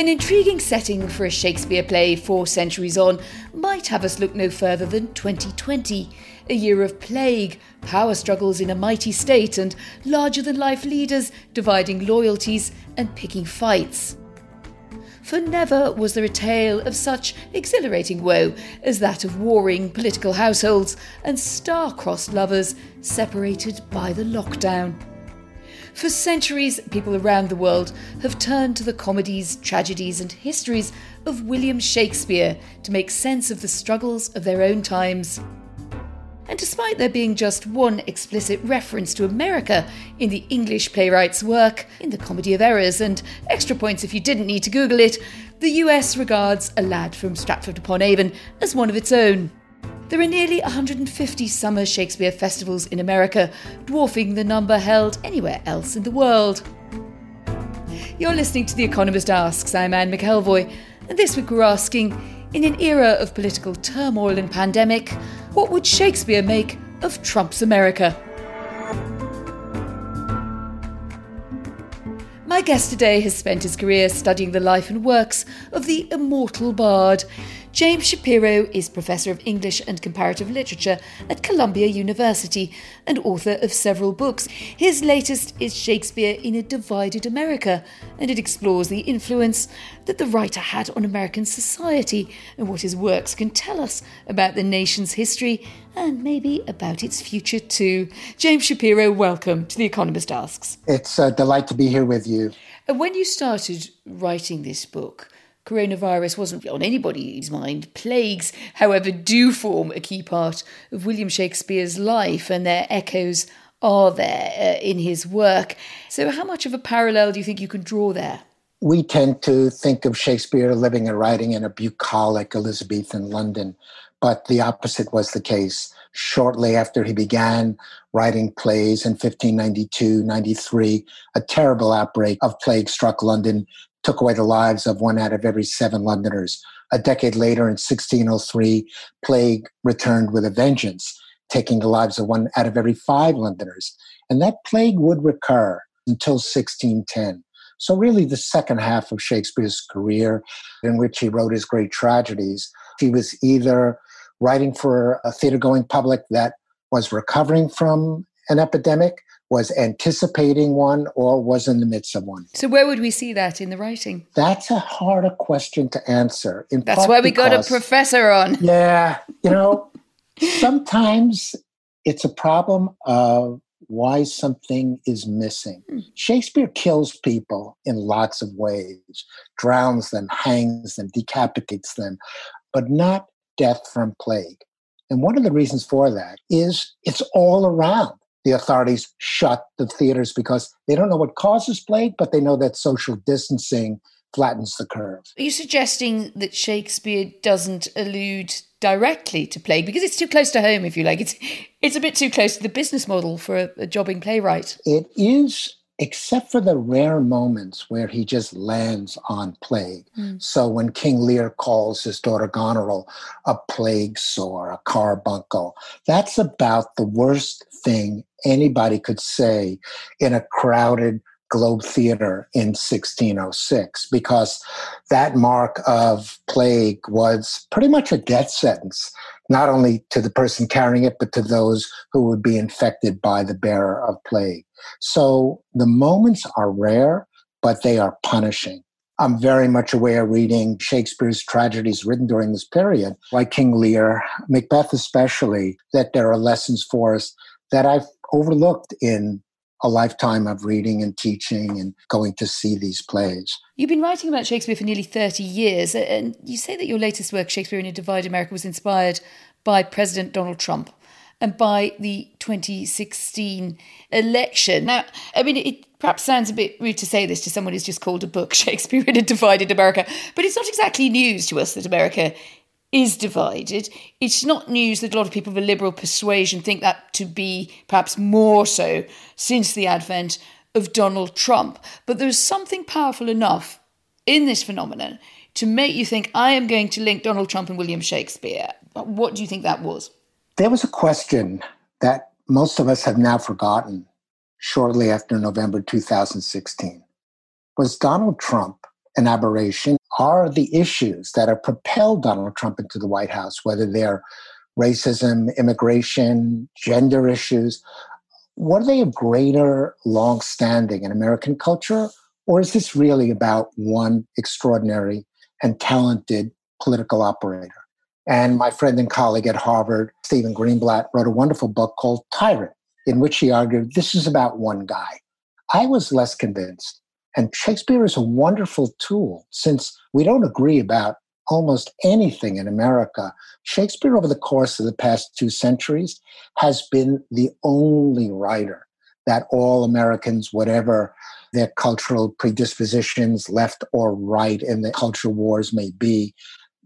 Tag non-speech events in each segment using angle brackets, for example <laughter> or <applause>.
An intriguing setting for a Shakespeare play four centuries on might have us look no further than 2020, a year of plague, power struggles in a mighty state, and larger than life leaders dividing loyalties and picking fights. For never was there a tale of such exhilarating woe as that of warring political households and star-crossed lovers separated by the lockdown. For centuries, people around the world have turned to the comedies, tragedies, and histories of William Shakespeare to make sense of the struggles of their own times. And despite there being just one explicit reference to America in the English playwright's work, in the Comedy of Errors, and extra points if you didn't need to Google it, the US regards A Lad from Stratford upon Avon as one of its own. There are nearly 150 summer Shakespeare festivals in America, dwarfing the number held anywhere else in the world. You're listening to The Economist Asks. I'm Anne McElvoy, and this week we're asking in an era of political turmoil and pandemic, what would Shakespeare make of Trump's America? My guest today has spent his career studying the life and works of the immortal bard. James Shapiro is Professor of English and Comparative Literature at Columbia University and author of several books. His latest is Shakespeare in a Divided America, and it explores the influence that the writer had on American society and what his works can tell us about the nation's history and maybe about its future too. James Shapiro, welcome to The Economist Asks. It's a delight to be here with you. Uh, when you started writing this book, coronavirus wasn't on anybody's mind. Plagues, however, do form a key part of William Shakespeare's life, and their echoes are there uh, in his work. So, how much of a parallel do you think you can draw there? We tend to think of Shakespeare living and writing in a bucolic Elizabethan London, but the opposite was the case. Shortly after he began writing plays in 1592 93, a terrible outbreak of plague struck London, took away the lives of one out of every seven Londoners. A decade later, in 1603, plague returned with a vengeance, taking the lives of one out of every five Londoners. And that plague would recur until 1610. So, really, the second half of Shakespeare's career, in which he wrote his great tragedies, he was either writing for a theater going public that was recovering from an epidemic, was anticipating one, or was in the midst of one. So, where would we see that in the writing? That's a harder question to answer. That's why we got a professor on. <laughs> Yeah. You know, sometimes it's a problem of why something is missing. Hmm. Shakespeare kills people in lots of ways, drowns them, hangs them, decapitates them, but not death from plague. And one of the reasons for that is it's all around the authorities shut the theaters because they don't know what causes plague, but they know that social distancing flattens the curve. Are you suggesting that Shakespeare doesn't allude directly to plague because it's too close to home, if you like? It's it's a bit too close to the business model for a, a jobbing playwright. It is except for the rare moments where he just lands on plague. Mm. So when King Lear calls his daughter Goneril a plague sore, a carbuncle, that's about the worst thing anybody could say in a crowded Globe Theater in 1606 because that mark of plague was pretty much a death sentence, not only to the person carrying it, but to those who would be infected by the bearer of plague. So the moments are rare, but they are punishing. I'm very much aware reading Shakespeare's tragedies written during this period, like King Lear, Macbeth especially, that there are lessons for us that I've overlooked in a lifetime of reading and teaching and going to see these plays. You've been writing about Shakespeare for nearly 30 years, and you say that your latest work, Shakespeare in a Divided America, was inspired by President Donald Trump. and by the 2016 election. Now, I mean, it perhaps sounds a bit rude to say this to someone who's just called a book <laughs> Shakespeare in a Divided America, but it's not exactly news to us that America is divided. It's not news that a lot of people of a liberal persuasion think that to be perhaps more so since the advent of Donald Trump. But there's something powerful enough in this phenomenon to make you think, I am going to link Donald Trump and William Shakespeare. What do you think that was? There was a question that most of us have now forgotten shortly after November 2016. Was Donald Trump an aberration? Are the issues that have propelled Donald Trump into the White House, whether they're racism, immigration, gender issues, what are they of greater long standing in American culture? Or is this really about one extraordinary and talented political operator? And my friend and colleague at Harvard, Stephen Greenblatt, wrote a wonderful book called Tyrant, in which he argued this is about one guy. I was less convinced. And Shakespeare is a wonderful tool since we don't agree about almost anything in America. Shakespeare, over the course of the past two centuries, has been the only writer that all Americans, whatever their cultural predispositions, left or right in the culture wars may be,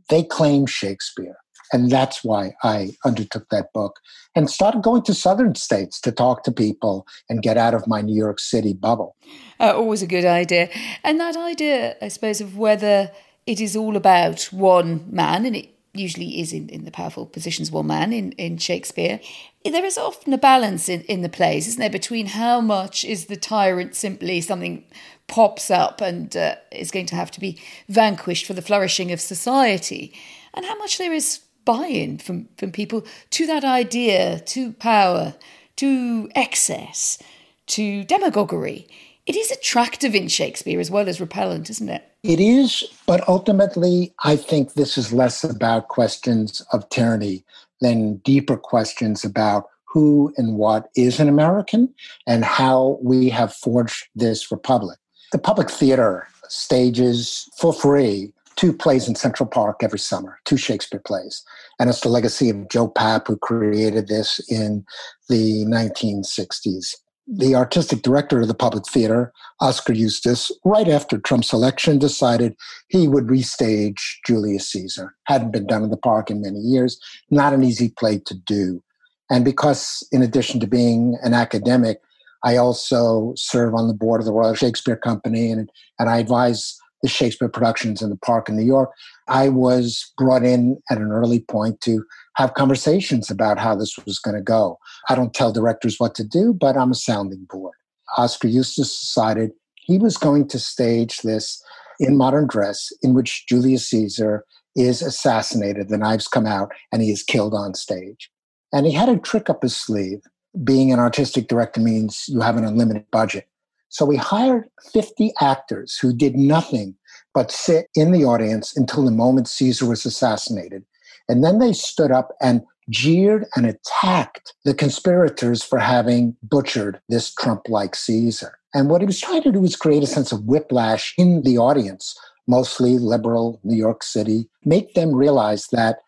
they claim Shakespeare. And that's why I undertook that book and started going to southern states to talk to people and get out of my New York City bubble. Uh, always a good idea. And that idea, I suppose, of whether it is all about one man, and it usually is in, in the powerful positions one man in, in Shakespeare. There is often a balance in, in the plays, isn't there, between how much is the tyrant simply something pops up and uh, is going to have to be vanquished for the flourishing of society, and how much there is buy in from, from people to that idea, to power, to excess, to demagoguery. It is attractive in Shakespeare as well as repellent, isn't it? It is, but ultimately, I think this is less about questions of tyranny than deeper questions about who and what is an American and how we have forged this republic. The public theater stages for free two plays in Central Park every summer, two Shakespeare plays. And it's the legacy of Joe Papp, who created this in the 1960s. The artistic director of the Public Theater, Oskar Eustis, right after Trump's election, decided he would restage Julius Caesar. Hadn't been done in the park in many years, not an easy play to do. And because, in addition to being an academic, I also serve on the board of the Royal Shakespeare Company and, and I advise the Shakespeare productions in the park in New York, I was brought in at an early point to have conversations about how this was going to go. I don't tell directors what to do, but I'm a sounding board. Oskar Eustis decided he was going to stage this in modern dress in which Julius Caesar is assassinated, the knives come out, and he is killed on stage. And he had a trick up his sleeve. Being an artistic director means you have an unlimited budget. So we hired 50 actors who did nothing but sit in the audience until the moment Caesar was assassinated. And then they stood up and jeered and attacked the conspirators for having butchered this Trump like Caesar. And what he was trying to do was create a sense of whiplash in the audience, mostly liberal New York City, make them realize that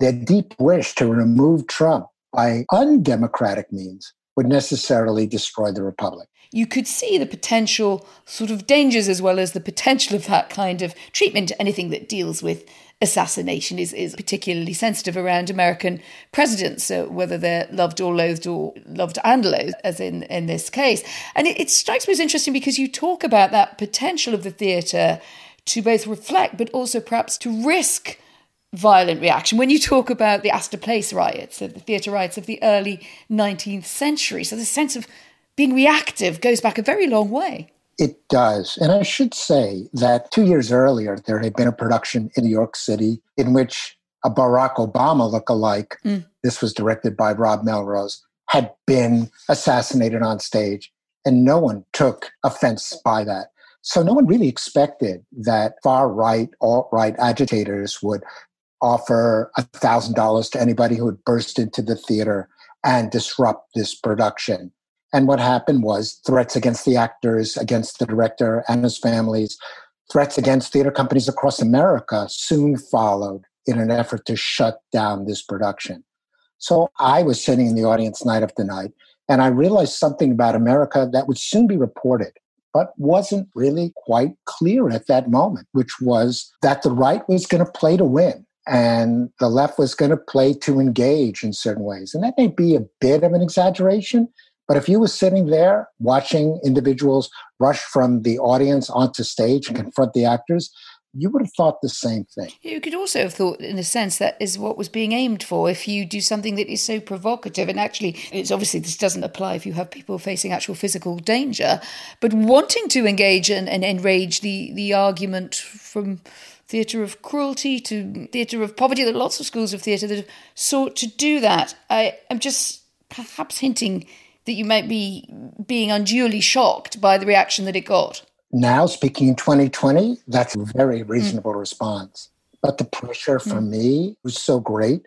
their deep wish to remove Trump by undemocratic means would necessarily destroy the republic you could see the potential sort of dangers as well as the potential of that kind of treatment. Anything that deals with assassination is, is particularly sensitive around American presidents, so whether they're loved or loathed or loved and loathed, as in, in this case. And it, it strikes me as interesting because you talk about that potential of the theatre to both reflect but also perhaps to risk violent reaction when you talk about the Astor Place riots, the theatre riots of the early 19th century. So the sense of being reactive goes back a very long way. It does. And I should say that two years earlier, there had been a production in New York City in which a Barack Obama look-alike, mm. this was directed by Rob Melrose, had been assassinated on stage. And no one took offense by that. So no one really expected that far right, alt right agitators would offer $1,000 to anybody who would burst into the theater and disrupt this production. And what happened was threats against the actors, against the director and his families, threats against theater companies across America soon followed in an effort to shut down this production. So I was sitting in the audience night after night, and I realized something about America that would soon be reported, but wasn't really quite clear at that moment, which was that the right was going to play to win and the left was going to play to engage in certain ways. And that may be a bit of an exaggeration, but if you were sitting there watching individuals rush from the audience onto stage and confront the actors, you would have thought the same thing. You could also have thought, in a sense, that is what was being aimed for. If you do something that is so provocative, and actually, it's obviously this doesn't apply if you have people facing actual physical danger, but wanting to engage and, and enrage the the argument from theatre of cruelty to theatre of poverty. There are lots of schools of theatre that have sought to do that. I am just perhaps hinting that you might be being unduly shocked by the reaction that it got? Now speaking in 2020 that's a very reasonable mm. response. But the pressure for mm. me was so great.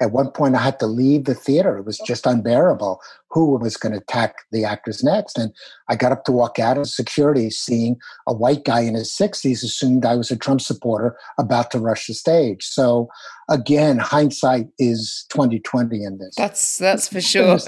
At one point i had to leave the theater. It was just unbearable who was going to attack the actors next. And i got up to walk out of security seeing a white guy in his 60s assumed i was a trump supporter about to rush the stage. So again hindsight is 2020 in this. That's that's for <laughs> sure.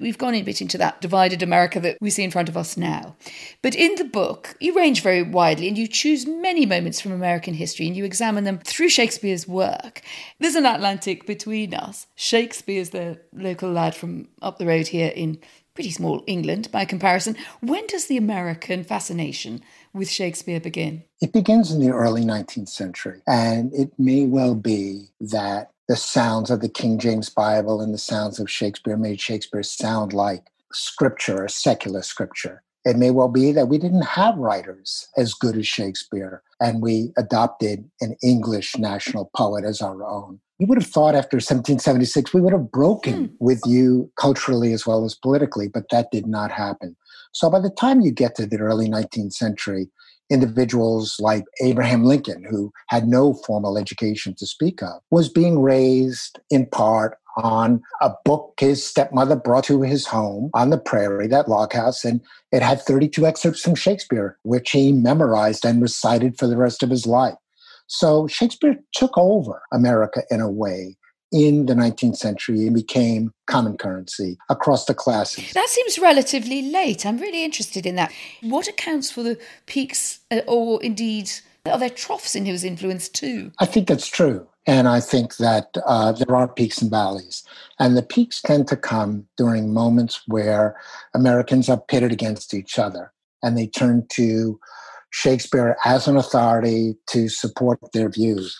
We've gone a bit into that divided america that we see in front of us now. But in the book you range very widely and you choose many moments from american history and you examine them through shakespeare's work. There's an atlantic between us. Shakespeare's the local lad from up the road here in pretty small England by comparison. When does the American fascination with Shakespeare begin? It begins in the early 19th century, and it may well be that the sounds of the King James Bible and the sounds of Shakespeare made Shakespeare sound like scripture, or secular scripture. It may well be that we didn't have writers as good as Shakespeare, and we adopted an English national poet as our own you would have thought after 1776 we would have broken mm. with you culturally as well as politically, but that did not happen. So by the time you get to the early 19th century, individuals like Abraham Lincoln, who had no formal education to speak of, was being raised in part on a book his stepmother brought to his home on the prairie, that log house, and it had 32 excerpts from Shakespeare, which he memorized and recited for the rest of his life. So Shakespeare took over America in a way in the 19th century and became common currency across the classes. That seems relatively late. I'm really interested in that. What accounts for the peaks uh, or indeed are there troughs in his influence too? I think that's true. And I think that uh, there are peaks and valleys. And the peaks tend to come during moments where Americans are pitted against each other and they turn to Shakespeare as an authority to support their views.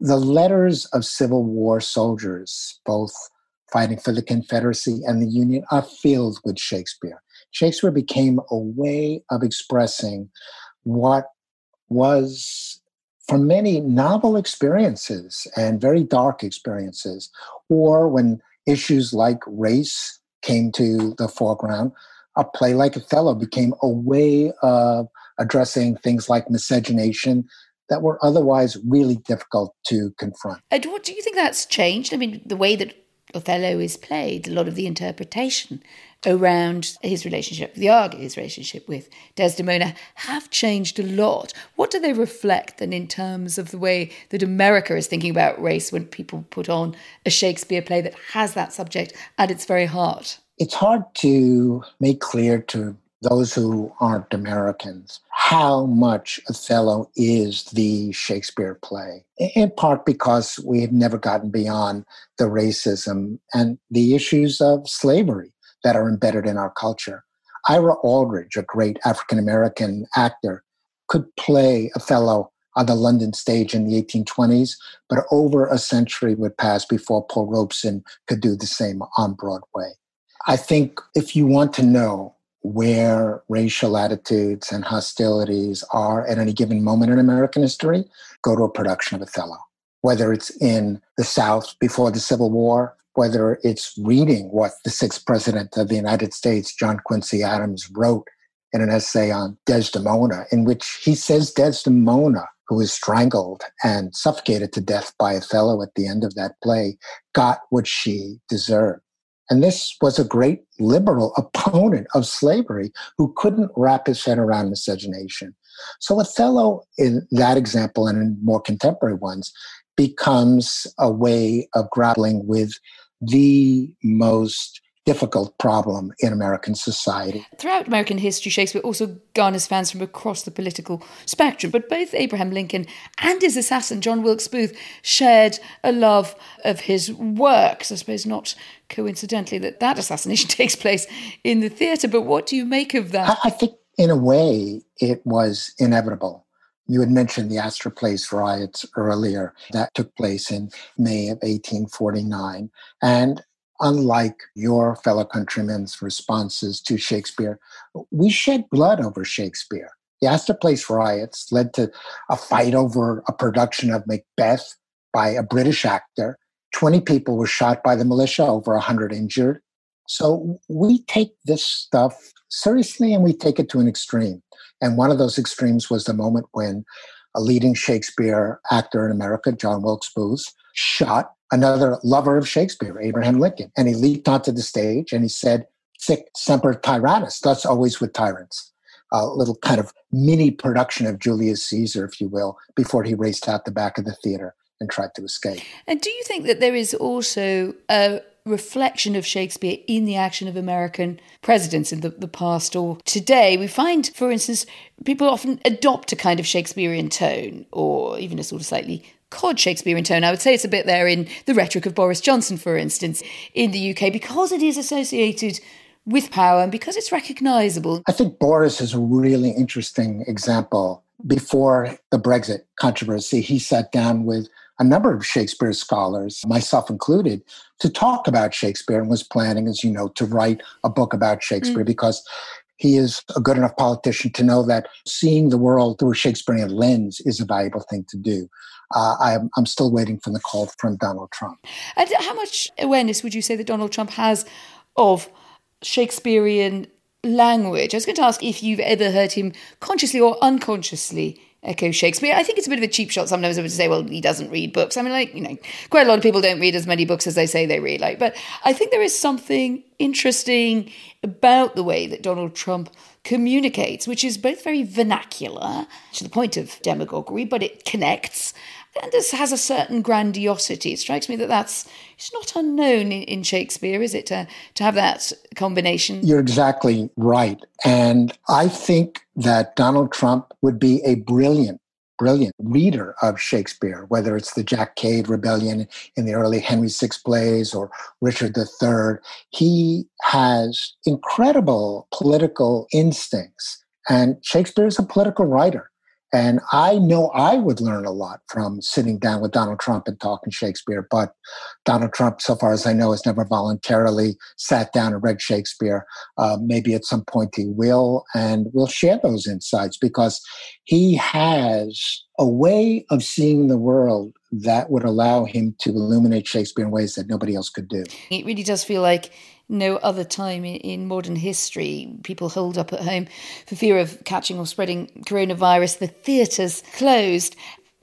The letters of Civil War soldiers, both fighting for the Confederacy and the Union, are filled with Shakespeare. Shakespeare became a way of expressing what was, for many, novel experiences and very dark experiences, or when issues like race came to the foreground, a play like Othello became a way of addressing things like miscegenation that were otherwise really difficult to confront. And what do you think that's changed? I mean, the way that Othello is played, a lot of the interpretation around his relationship with Iago, his relationship with Desdemona, have changed a lot. What do they reflect then in terms of the way that America is thinking about race when people put on a Shakespeare play that has that subject at its very heart? It's hard to make clear to those who aren't Americans how much Othello is the Shakespeare play, in part because we have never gotten beyond the racism and the issues of slavery that are embedded in our culture. Ira Aldridge, a great African American actor, could play Othello on the London stage in the 1820s, but over a century would pass before Paul Robeson could do the same on Broadway. I think if you want to know where racial attitudes and hostilities are at any given moment in American history, go to a production of Othello. Whether it's in the South before the Civil War, whether it's reading what the sixth president of the United States, John Quincy Adams, wrote in an essay on Desdemona, in which he says Desdemona, who was strangled and suffocated to death by Othello at the end of that play, got what she deserved. And this was a great liberal opponent of slavery who couldn't wrap his head around miscegenation. So Othello, in that example and in more contemporary ones, becomes a way of grappling with the most difficult problem in American society. Throughout American history, Shakespeare also garners fans from across the political spectrum, but both Abraham Lincoln and his assassin, John Wilkes Booth, shared a love of his works. I suppose not coincidentally that that assassination <laughs> takes place in the theatre, but what do you make of that? I think, in a way, it was inevitable. You had mentioned the Astor Place riots earlier that took place in May of 1849. And unlike your fellow countrymen's responses to Shakespeare, we shed blood over Shakespeare. The Astor Place riots led to a fight over a production of Macbeth by a British actor. 20 people were shot by the militia, over 100 injured. So we take this stuff seriously and we take it to an extreme. And one of those extremes was the moment when a leading Shakespeare actor in America, John Wilkes Booth, shot another lover of Shakespeare, Abraham Lincoln. And he leaped onto the stage and he said, Sic semper tyrannis, thus always with tyrants. A little kind of mini production of Julius Caesar, if you will, before he raced out the back of the theater and tried to escape. And do you think that there is also a reflection of Shakespeare in the action of American presidents in the, the past or today? We find, for instance, people often adopt a kind of Shakespearean tone or even a sort of slightly cod Shakespearean tone. I would say it's a bit there in the rhetoric of Boris Johnson, for instance, in the UK, because it is associated with power and because it's recognizable. I think Boris is a really interesting example. Before the Brexit controversy, he sat down with a number of Shakespeare scholars, myself included, to talk about Shakespeare and was planning, as you know, to write a book about Shakespeare mm. because he is a good enough politician to know that seeing the world through a Shakespearean lens is a valuable thing to do uh, I'm, I'm still waiting for the call from Donald Trump. And how much awareness would you say that Donald Trump has of Shakespearean language? I was going to ask if you've ever heard him consciously or unconsciously echo Shakespeare. I think it's a bit of a cheap shot sometimes to say, well, he doesn't read books. I mean, like, you know, quite a lot of people don't read as many books as they say they read. Like, but I think there is something interesting about the way that Donald Trump communicates, which is both very vernacular to the point of demagoguery, but it connects and this has a certain grandiosity. It strikes me that that's it's not unknown in, in Shakespeare, is it, to, to have that combination? You're exactly right. And I think that Donald Trump would be a brilliant brilliant reader of Shakespeare, whether it's the Jack Cade Rebellion in the early Henry VI plays or Richard III. He has incredible political instincts. And Shakespeare is a political writer. And I know I would learn a lot from sitting down with Donald Trump and talking Shakespeare, but Donald Trump, so far as I know, has never voluntarily sat down and read Shakespeare. Uh, maybe at some point he will, and we'll share those insights because he has a way of seeing the world that would allow him to illuminate Shakespeare in ways that nobody else could do. It really does feel like no other time in, in modern history. People hold up at home for fear of catching or spreading coronavirus. The theatres closed.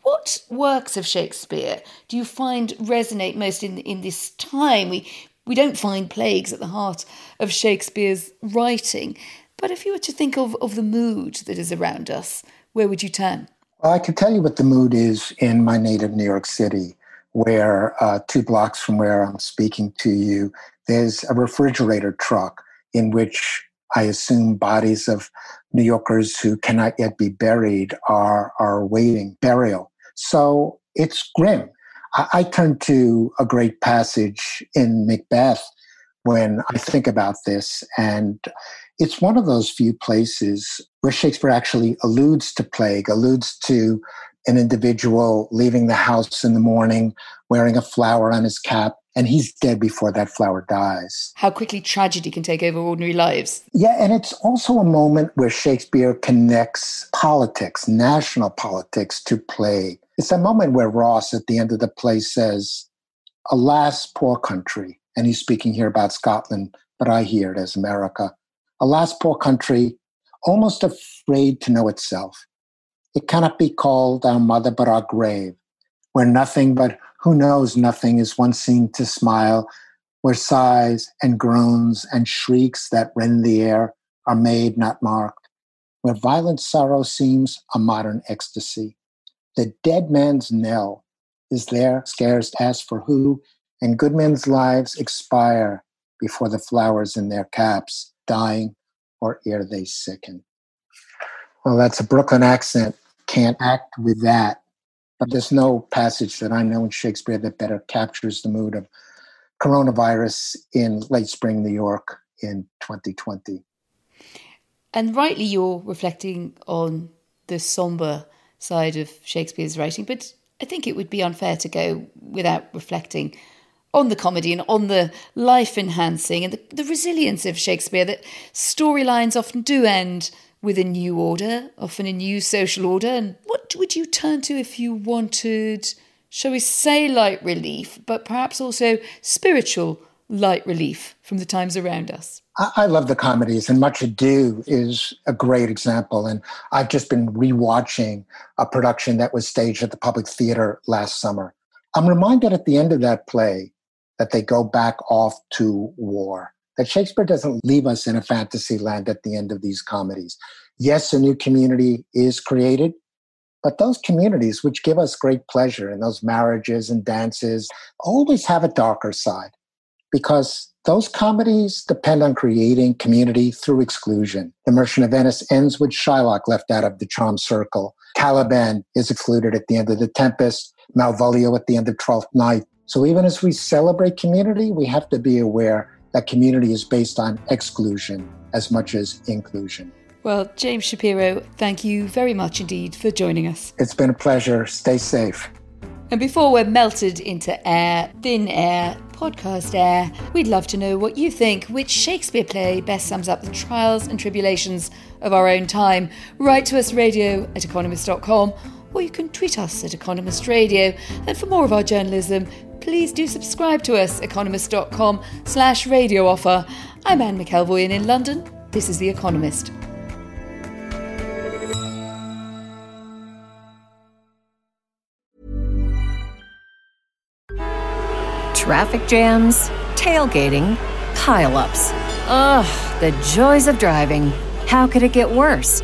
What works of Shakespeare do you find resonate most in in this time? We we don't find plagues at the heart of Shakespeare's writing. But if you were to think of, of the mood that is around us, where would you turn? I can tell you what the mood is in my native New York City, where uh, two blocks from where I'm speaking to you, there's a refrigerator truck in which I assume bodies of New Yorkers who cannot yet be buried are, are waiting burial. So it's grim. I, I turn to a great passage in Macbeth when I think about this, and it's one of those few places where Shakespeare actually alludes to plague, alludes to an individual leaving the house in the morning wearing a flower on his cap and he's dead before that flower dies. How quickly tragedy can take over ordinary lives. Yeah, and it's also a moment where Shakespeare connects politics, national politics, to play. It's a moment where Ross, at the end of the play, says, Alas, poor country. And he's speaking here about Scotland, but I hear it as America. Alas, poor country, almost afraid to know itself. It cannot be called our mother, but our grave, where nothing but who knows nothing is once seen to smile, where sighs and groans and shrieks that rend the air are made, not marked, where violent sorrow seems a modern ecstasy. The dead man's knell is there, scarce asked for who, and good men's lives expire before the flowers in their caps, dying or ere they sicken. Well, that's a Brooklyn accent. Can't act with that. But there's no passage that I know in Shakespeare that better captures the mood of coronavirus in late spring New York in 2020. And rightly, you're reflecting on the somber side of Shakespeare's writing, but I think it would be unfair to go without reflecting on the comedy and on the life enhancing and the, the resilience of Shakespeare that storylines often do end with a new order, often a new social order. And what would you turn to if you wanted, shall we say, light relief, but perhaps also spiritual light relief from the times around us? I love the comedies, and Much Ado is a great example. And I've just been rewatching a production that was staged at the Public Theater last summer. I'm reminded at the end of that play that they go back off to war, that Shakespeare doesn't leave us in a fantasy land at the end of these comedies. Yes, a new community is created, but those communities, which give us great pleasure and those marriages and dances, always have a darker side because those comedies depend on creating community through exclusion. The Merchant of Venice ends with Shylock left out of the charm circle. Caliban is excluded at the end of The Tempest, Malvolio at the end of Twelfth Night. So even as we celebrate community, we have to be aware that community is based on exclusion as much as inclusion. Well, James Shapiro, thank you very much indeed for joining us. It's been a pleasure. Stay safe. And before we're melted into air, thin air, podcast air, we'd love to know what you think. Which Shakespeare play best sums up the trials and tribulations of our own time? Write to us radio at economist.com or you can tweet us at Economist Radio. And for more of our journalism, please do subscribe to us, economist.com slash radio offer. I'm Anne McElvoy and in London. This is The Economist. Traffic jams, tailgating, pileups. Ugh, the joys of driving. How could it get worse?